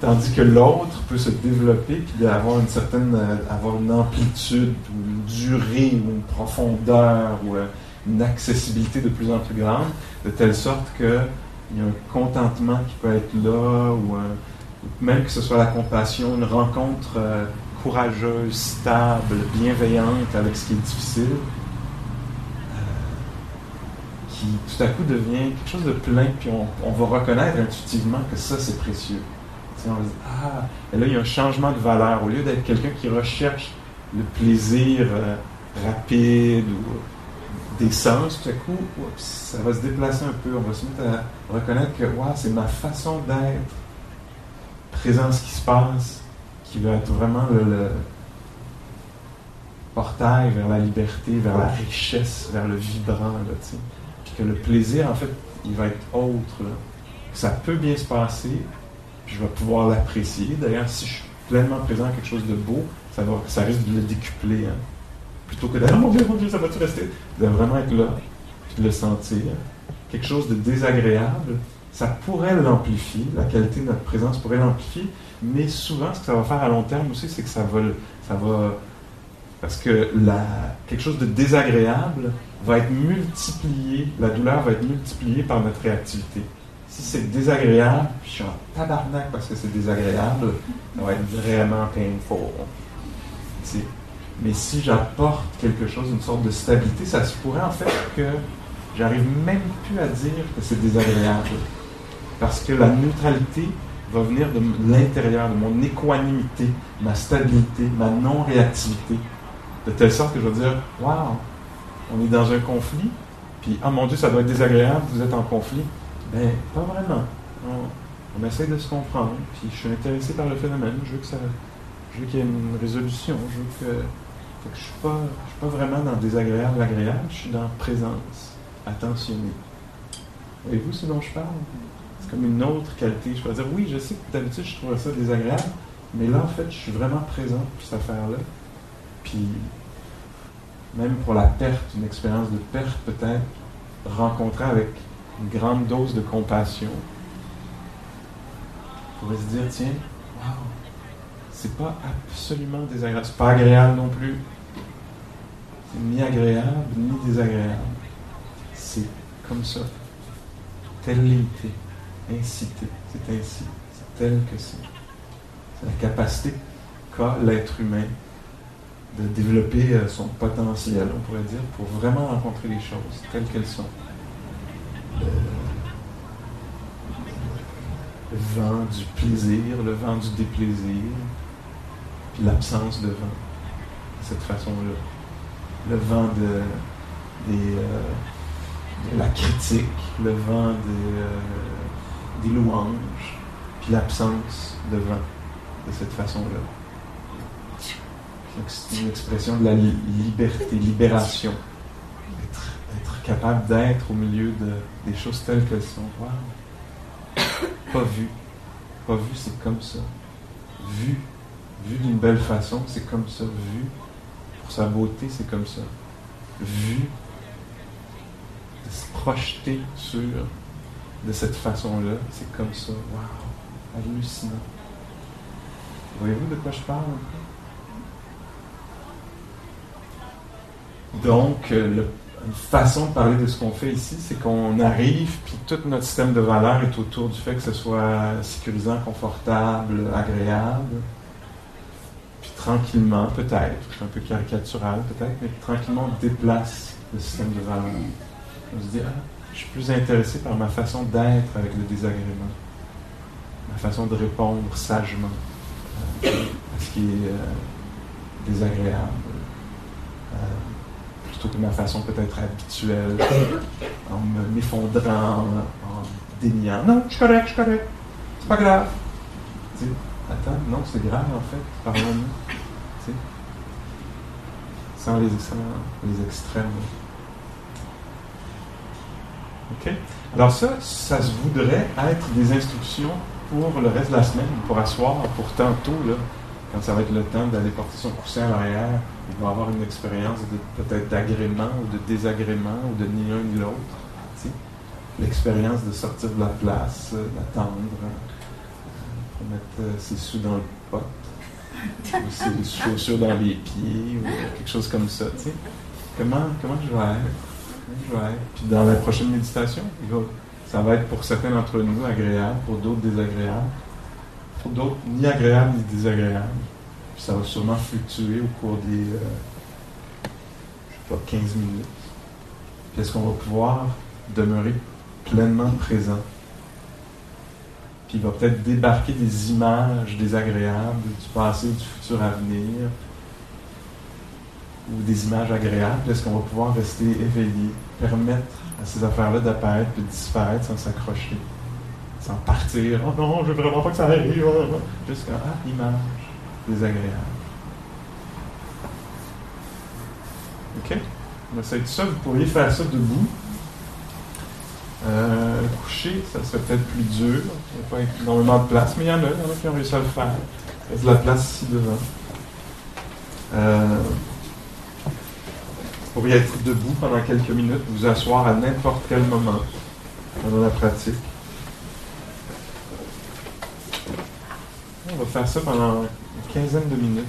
Tandis que l'autre peut se développer puis avoir une certaine, euh, avoir une amplitude ou une durée ou une profondeur ou euh, une accessibilité de plus en plus grande, de telle sorte qu'il y a un contentement qui peut être là ou euh, même que ce soit la compassion, une rencontre courageuse, stable, bienveillante avec ce qui est difficile, qui tout à coup devient quelque chose de plein, puis on va reconnaître intuitivement que ça c'est précieux on dit, ah, et là, il y a un changement de valeur. Au lieu d'être quelqu'un qui recherche le plaisir euh, rapide ou des sens, tout à coup, ça va se déplacer un peu. On va se mettre à reconnaître que c'est ma façon d'être, présent ce qui se passe, qui va être vraiment le, portail vers la liberté, vers la richesse, vers le vibrant. Là, Puis que le plaisir, en fait, il va être autre. Ça peut bien se passer, je vais pouvoir l'apprécier. D'ailleurs, si je suis pleinement présent à quelque chose de beau, ça, va, ça risque de le décupler. Hein. Plutôt que d'être oh [laughs] mon Dieu, mon Dieu, ça va-tu rester? De vraiment être là, puis de le sentir. Quelque chose de désagréable, ça pourrait l'amplifier, la qualité de notre présence pourrait l'amplifier, mais souvent, ce que ça va faire à long terme aussi, c'est que ça va, ça va parce que quelque chose de désagréable va être multiplié, la douleur va être multipliée par notre réactivité si c'est désagréable, puis je suis en tabarnak parce que c'est désagréable, ça va être vraiment painful. Mais si j'apporte quelque chose, une sorte de stabilité, ça se pourrait en fait que j'arrive même plus à dire que c'est désagréable. Parce que la neutralité va venir de l'intérieur, de mon équanimité, ma stabilité, ma non-réactivité. De telle sorte que je vais dire Waouh, on est dans un conflit, puis oh mon Dieu, ça doit être désagréable, vous êtes en conflit. Ben, pas vraiment. On, essaie de se comprendre, puis je suis intéressé par le phénomène, je veux que ça. Je veux qu'il y ait une résolution, je veux que. je ne suis, pas, je suis pas vraiment dans désagréable, agréable, je suis dans présence, attentionné. Voyez-vous ce dont je parle? Comme une autre qualité. Je peux dire, oui, je sais que d'habitude je trouve ça désagréable, mais là, en fait, je suis vraiment présent pour cette affaire-là. Puis, même pour la perte, une expérience de perte peut-être, rencontrer avec une grande dose de compassion, on pourrait se dire, tiens, wow, c'est pas absolument désagréable, c'est pas agréable non plus. C'est ni agréable ni désagréable. C'est comme ça. Telle l'unité, incité, c'est ainsi, c'est tel que c'est. C'est la capacité qu'a l'être humain de développer euh, son potentiel, on pourrait dire, pour vraiment rencontrer les choses telles qu'elles sont le vent du plaisir, le vent du déplaisir, puis l'absence de vent, de cette façon-là. Le vent de, euh, la critique, le vent euh, des louanges, puis l'absence de vent, de cette façon-là. C'est une expression de la liberté, libération capable d'être au milieu de, des choses telles qu'elles sont. Pas vu. Pas vu, c'est comme ça. Vu. Vu d'une belle façon, c'est comme ça. Vu pour sa beauté, c'est comme ça. Vu de se projeter sur de cette façon-là, c'est comme ça. Waouh! Hallucinant. Voyez-vous de quoi je parle? Donc, euh, le une façon de parler de ce qu'on fait ici, c'est qu'on arrive, puis tout notre système de valeurs est autour du fait que ce soit sécurisant, confortable, agréable. Puis tranquillement, peut-être, un peu caricatural peut-être, mais tranquillement on déplace le système de valeurs. On se dit, ah, je suis plus intéressé par ma façon d'être avec le désagrément, ma façon de répondre sagement à ce qui est euh, désagréable plutôt que ma façon peut-être habituelle, [coughs] en m'effondrant, en, déniant. Non, je suis correct, je suis. C'est pas grave. attends, non, c'est grave en fait. Parlons-nous. Sans les, sans les extrêmes. OK? Alors ça, ça se voudrait être des instructions pour le reste de la semaine, pour asseoir, pour tantôt, là, quand ça va être le temps d'aller porter son coussin à l'arrière, il va avoir une expérience peut-être d'agrément ou de désagrément ou de ni l'un ni l'autre. L'expérience de sortir de la place, euh, d'attendre, euh, mettre euh, ses sous dans le pot, [laughs] ou ses chaussures dans les pieds, ou quelque chose comme ça. Comment, comment je vais être? Puis dans la prochaine méditation, ça va être pour certains d'entre nous agréable, pour d'autres désagréable pour d'autres, ni agréable ni désagréable. Puis ça va sûrement fluctuer au cours des, euh, je sais pas, 15 minutes. Puis est-ce qu'on va pouvoir demeurer pleinement présent? Puis il va peut-être débarquer des images désagréables du passé, du futur à venir, ou des images agréables. Est-ce qu'on va pouvoir rester éveillé, permettre à ces affaires-là d'apparaître puis de disparaître sans s'accrocher? sans partir. Oh non, je veux vraiment pas que ça arrive. Jusqu'à ah, image désagréable. OK? On essaie tout ça. Vous pourriez faire ça debout. Euh, coucher, ça serait peut-être plus dur. Il n'y a pas énormément de place, mais il y en a, il y en a qui ont réussi à le faire. Il y a de la place ici devant. Euh, pourriez être debout pendant quelques minutes, vous asseoir à n'importe quel moment pendant la pratique. On va faire ça pendant une quinzaine de minutes.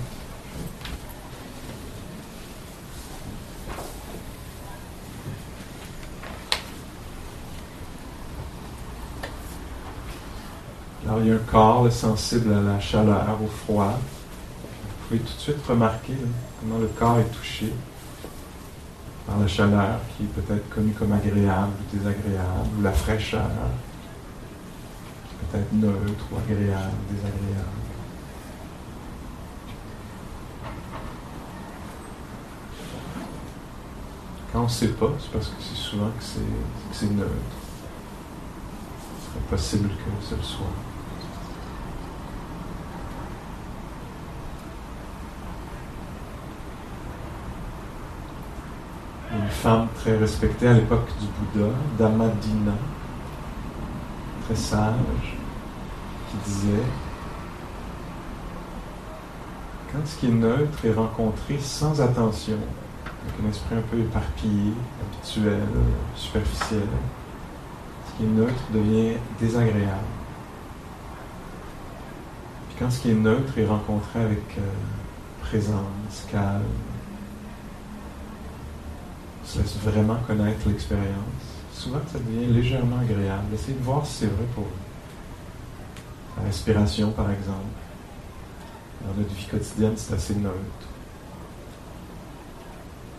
Alors, il y a un corps sensible à la chaleur, au froid. Vous pouvez tout de suite remarquer comment le corps est touché par la chaleur qui est peut-être connue comme agréable ou désagréable, ou la fraîcheur peut-être neutre ou agréable, désagréable. Quand on ne sait pas, c'est parce que c'est souvent que c'est neutre. Ce serait possible que ce soit. Une femme très respectée à l'époque du Bouddha, Damadina, très sage, qui disait quand ce qui est neutre est rencontré sans attention, avec un esprit un peu éparpillé, habituel, superficiel, ce qui est neutre devient désagréable. Puis quand ce qui est neutre est rencontré avec euh, présence, calme, on se laisse vraiment connaître l'expérience. Souvent, ça devient légèrement agréable. Essayez de voir si c'est vrai pour vous. La respiration, par exemple. Dans notre vie quotidienne, c'est assez neutre.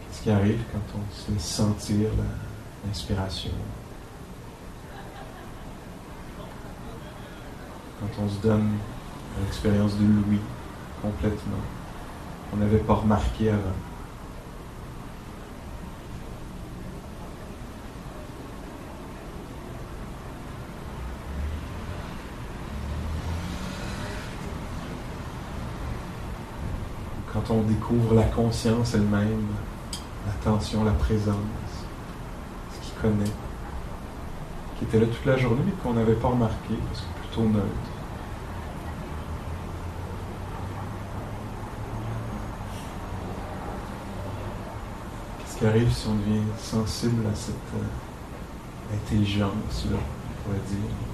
Qu'est-ce qui arrive quand on se laisse sentir l'inspiration? Quand on se donne l'expérience de l'ouïe complètement. On n'avait pas remarqué avant. On découvre la conscience elle-même, l'attention, la présence, ce qui connaît, qui était là toute la journée mais qu'on n'avait pas remarqué parce que plutôt neutre. Qu'est-ce qui arrive si on devient sensible à cette euh, intelligence-là, on pourrait dire?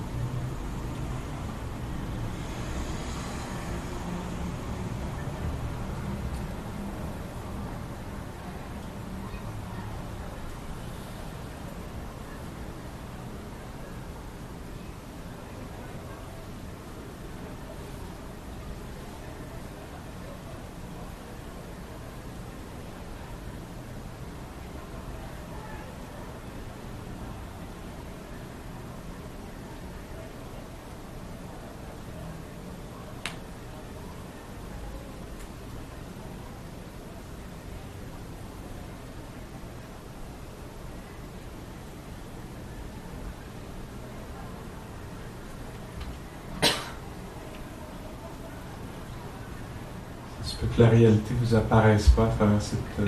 Que la réalité ne vous apparaisse pas à travers euh,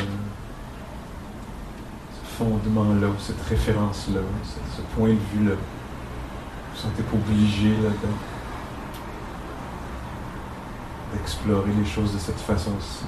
ce fondement-là, cette référence-là, ce, ce point de vue-là? Vous ne vous sentez pas obligé d'explorer les choses de cette façon-ci?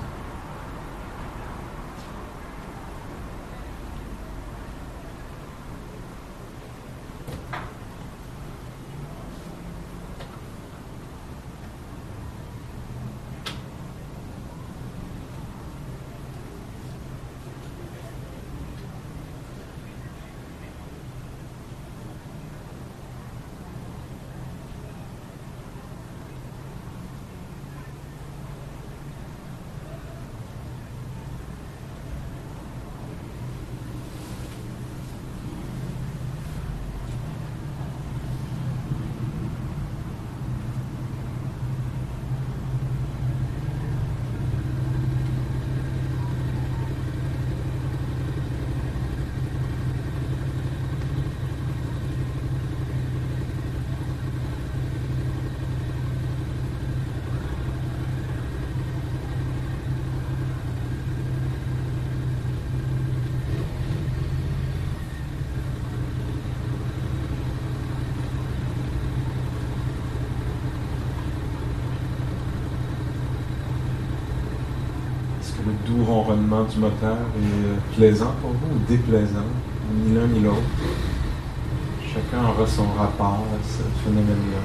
doux ronronnement du moteur est euh, plaisant pour vous ou déplaisant, ni l'un ni l'autre. Chacun aura son rapport à ce phénomène-là.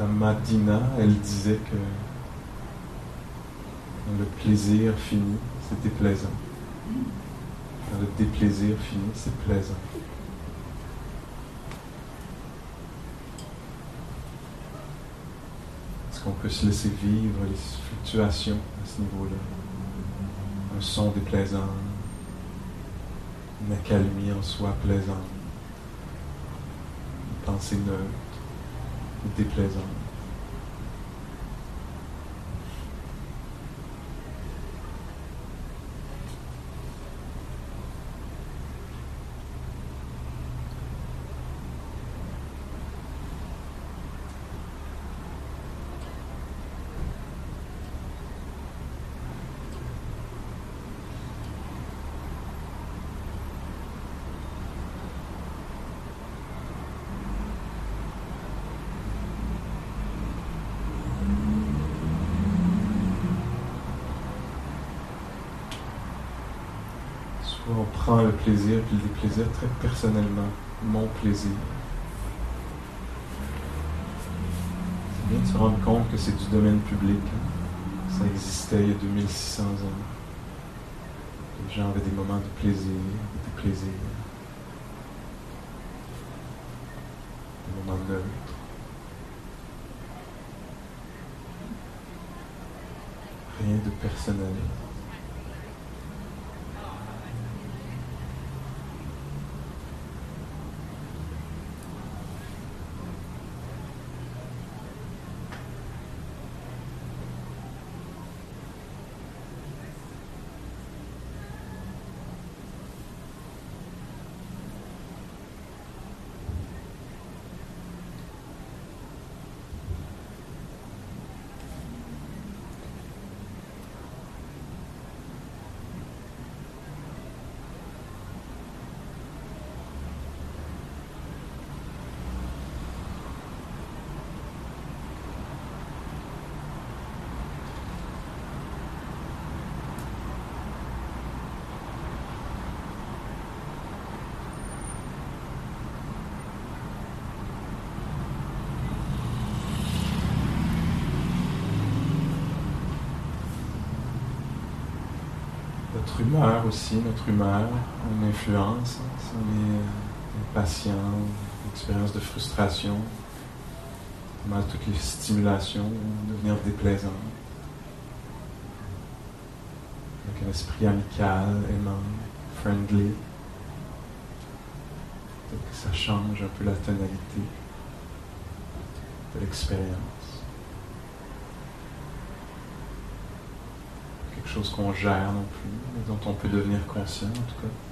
La Madina, elle disait que le plaisir fini, c'est déplaisant. Quand le déplaisir fini, c'est plaisant. qu'on se laisser vivre les fluctuations à ce niveau-là. Un son déplaisant, une accalmie en soi plaisante, une pensée neutre déplaisante. on le plaisir puis le déplaisir très personnellement, mon plaisir. C'est bien de se rendre compte que c'est du domaine public. Hein. Ça existait il y a 2600 ans. Les gens avaient des moments de plaisir, de déplaisir. Des moments neutres. Rien de personnel. Notre humeur aussi, notre humeur, une influence sur les, patients, l'expérience de frustration, mal toutes les stimulations devenir déplaisantes. Avec un esprit amical, aimant, friendly. Donc ça change un peu la tonalité de l'expérience. Chose qu'on gère non plus, dont on peut devenir conscient en tout cas.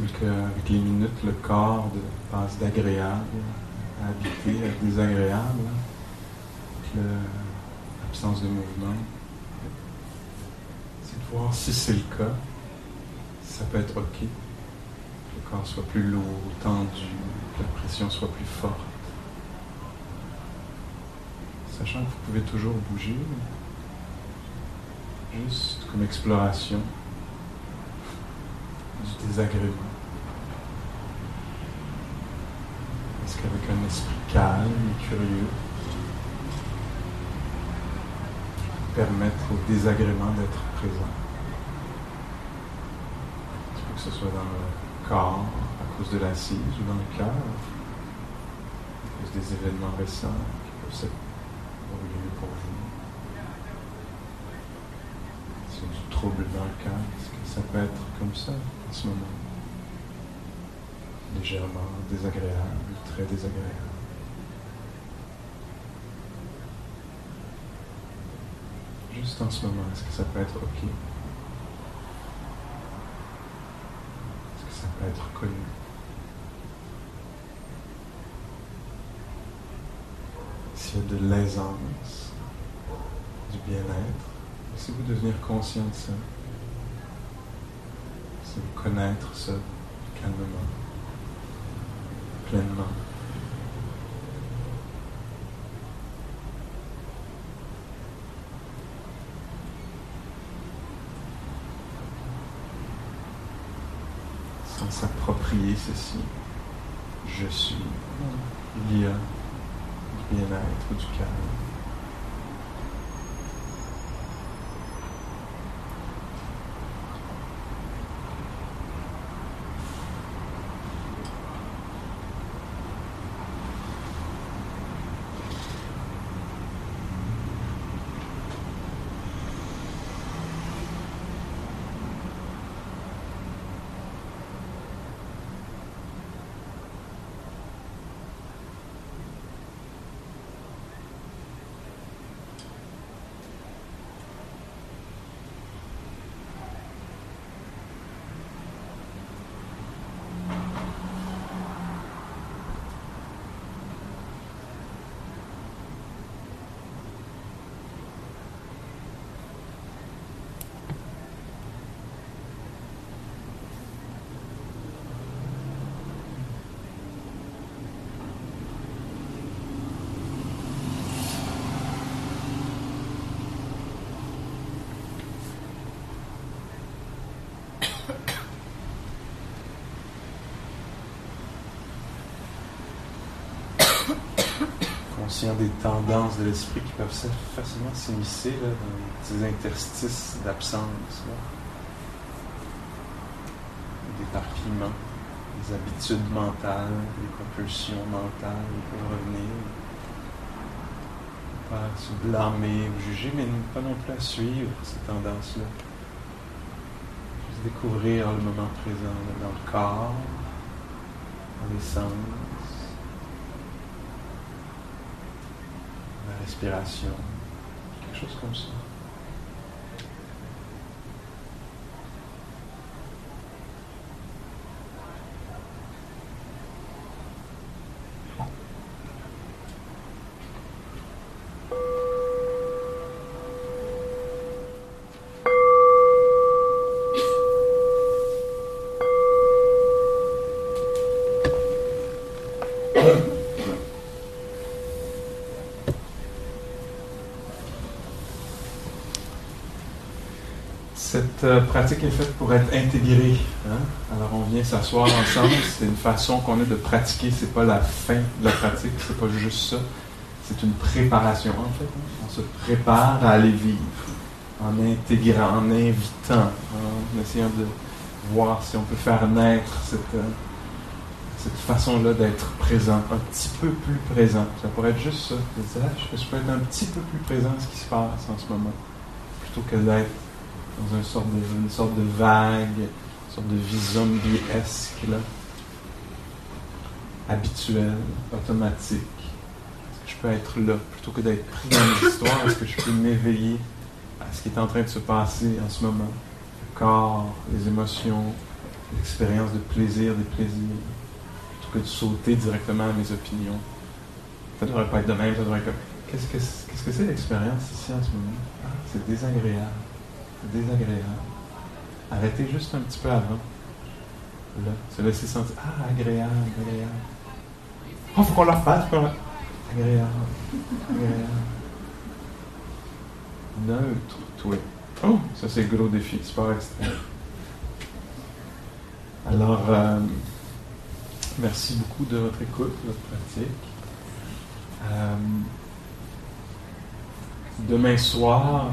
Qu'avec les minutes, le corps passe d'agréable à habiter, à désagréable, avec l'absence de mouvement. C'est de voir si c'est le cas, ça peut être OK. Que le corps soit plus lourd, tendu, que la pression soit plus forte. Sachant que vous pouvez toujours bouger, juste comme exploration du désagrément. Est-ce qu'avec un esprit calme et curieux, permettre au désagrément d'être présent que ce soit dans le corps, à cause de l'assise, ou dans le cœur, à cause des événements récents qui peuvent être lieu pour vous. C'est du trouble dans le cœur, est-ce que ça peut être comme ça? En ce moment? Légèrement désagréable, très désagréable. Juste en ce moment, est-ce que ça peut être OK? être connu? S'il y a de l'aisance, du bien-être, laissez-vous devenir conscient de ça. Laissez-vous connaître ça calmement, pleinement. s'approprier ceci. Je suis. A du bien-être, du calme. Des tendances de l'esprit qui peuvent facilement s'immiscer dans ces interstices d'absence, d'éparpillement, des habitudes mentales, des propulsions mentales qui peuvent revenir. Pas se blâmer ou juger, mais pas non plus à suivre ces tendances-là. Juste découvrir le moment présent dans le corps, dans les sens. Quelque chose comme ça. Euh, pratique est faite pour être intégrée. Hein? Alors on vient s'asseoir ensemble, [laughs] c'est une façon qu'on a de pratiquer, c'est pas la fin de la pratique, c'est pas juste ça. C'est une préparation en fait. Hein? On se prépare à aller vivre en intégrant, en invitant, en essayant de voir si on peut faire naître cette, euh, cette façon-là d'être présent, un petit peu plus présent. Ça pourrait être juste ça. Je peux être un petit peu plus présent à ce qui se passe en ce moment, plutôt que d'être dans une sorte de, vague, une sorte de vie zombie-esque, là, habituelle, automatique. Est-ce que je peux être là? Plutôt que d'être pris dans l'histoire? Est-ce que je peux m'éveiller à ce qui est en train de se passer en ce moment? Le corps, les émotions, expériences de plaisir, des plaisirs, plutôt que de sauter directement à mes opinions. Ça devrait pas être de même, ça devrait être Qu'est-ce que qu'est-ce que c'est l'expérience ici en ce moment? Ah, c'est désagréable. Désagréable. Arrêtez juste un petit peu avant. Là, se laisser sentir. Ah, agréable, agréable. Oh, faut qu'on leur fasse. Agréable. Agréable. Neutre, toi. Oh, ça c'est gros défi, pas extrême. Alors, euh, merci beaucoup de votre écoute, de votre pratique. Euh, demain soir,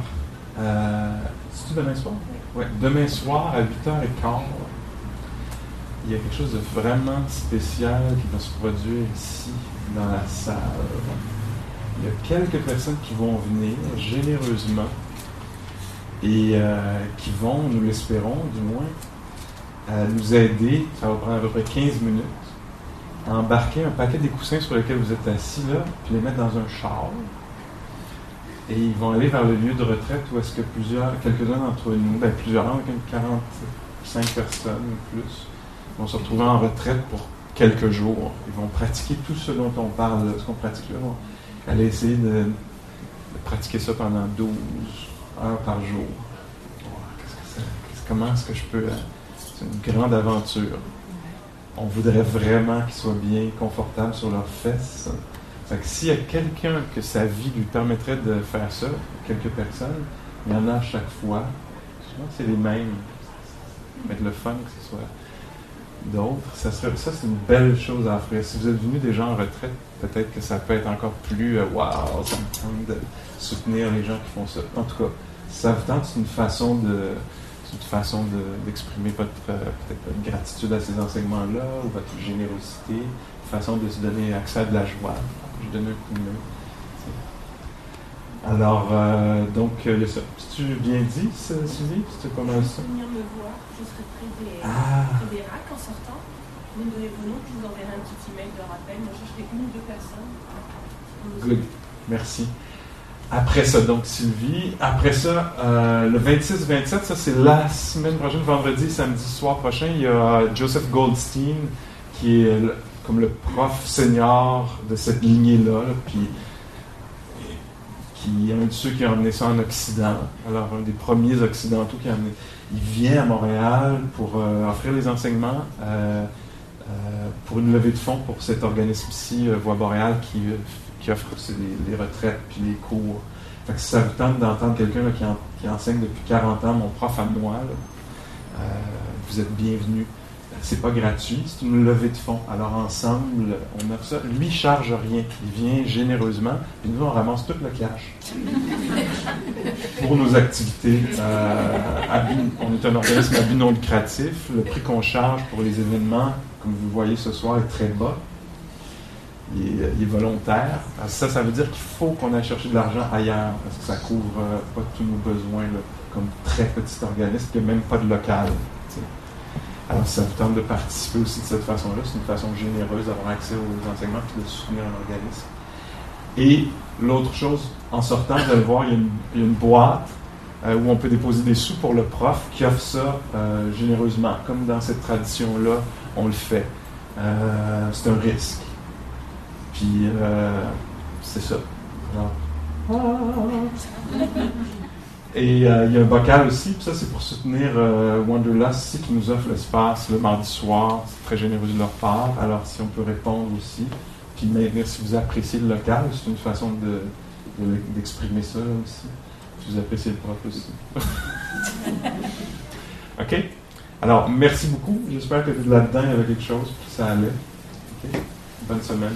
euh, c'est-tu demain soir? Ouais, demain soir à 8h15, il y a quelque chose de vraiment spécial qui va se produire ici, dans la salle. Il y a quelques personnes qui vont venir généreusement et euh, qui vont, nous l'espérons du moins, euh, nous aider, ça va prendre à peu près 15 minutes, à embarquer un paquet des coussins sur lesquels vous êtes assis là, puis les mettre dans un char. Et ils vont aller vers le lieu de retraite où est-ce que plusieurs, quelques-uns d'entre nous, ben plusieurs, 45 personnes ou plus, vont se retrouver en retraite pour quelques jours. Ils vont pratiquer tout ce dont on parle, ce qu'on pratique là. Vont aller essayer de, pratiquer ça pendant 12 heures par jour. Qu'est-ce que c'est? Comment est-ce que je peux. C'est une grande aventure. On voudrait vraiment qu'ils soient bien confortables sur leurs fesses. Fait que s'il y a quelqu'un que sa vie lui permettrait de faire ça, quelques personnes, il y en a à chaque fois. Souvent, c'est les mêmes. Mettre le fun, que ce soit d'autres. Ça, serait, ça c'est une belle chose à offrir. Si vous êtes venu déjà en retraite, peut-être que ça peut être encore plus euh, wow, ça me tente de soutenir les gens qui font ça. En tout cas, ça vous tente, c'est une façon de une façon de- d'exprimer votre euh, votre gratitude à ces enseignements-là ou votre générosité, une façon de se donner accès à de la joie. Je donne un coup de main. Alors, euh, donc, il y a ça. Si tu bien dit, ça, Sylvie, c'était pas mal ça. venir me voir juste près des, Ah, près des racks en sortant. Vous me donnez vos noms, je vous enverrai un petit email de rappel. Moi, je cherchais une ou deux personnes. Good. Merci. Après ça, donc Sylvie. Après ça, euh, le 26-27, ça c'est la semaine prochaine, vendredi, samedi soir prochain, il y a Joseph Goldstein, qui est comme le prof senior de cette lignée-là, là, puis qui est un de ceux qui a emmené ça en Occident. Alors, un des premiers occidentaux qui a amené. Il vient à Montréal pour euh, offrir les enseignements euh, euh, pour une levée de fonds pour cet organisme-ci, Voix Boréale, qui, offre les, les retraites puis les cours. Fait que ça vous tente d'entendre quelqu'un qui, en- qui enseigne depuis 40 ans, mon prof à moi, vous êtes bienvenus. C'est pas gratuit, c'est une levée de fonds. Alors ensemble, on offre ça. Lui, charge rien. Il vient généreusement, puis nous, on ramasse tout le cash pour nos activités. Euh, on est un organisme à but non lucratif. Le prix qu'on charge pour les événements, comme vous voyez ce soir, est très bas. Il est, volontaire. Ça, ça veut dire qu'il faut qu'on aille chercher de l'argent ailleurs, parce que ça couvre euh, pas tous nos besoins, comme très petit organisme, même pas de local. Alors, ça vous tente de participer aussi de cette façon-là, c'est une façon généreuse d'avoir accès aux enseignements et de soutenir un organisme. Et l'autre chose, en sortant, vous allez voir, il y a une, y une boîte euh, où on peut déposer des sous pour le prof qui offre ça euh, généreusement. Comme dans cette tradition-là, on le fait. Euh, c'est un risque. Puis, c'est ça. Alors, [laughs] Et euh, il y a un bocal aussi, puis ça c'est pour soutenir euh, Wanderlust qui nous offre l'espace le mardi soir. C'est très généreux de leur part. Alors si on peut répondre aussi. Puis maintenir si vous appréciez le local, c'est une façon de, de- d'exprimer ça aussi. Si vous appréciez le prof aussi. [laughs] OK? Alors, merci beaucoup. J'espère que là-dedans, il y avait quelque chose, puis ça allait. Bonne semaine.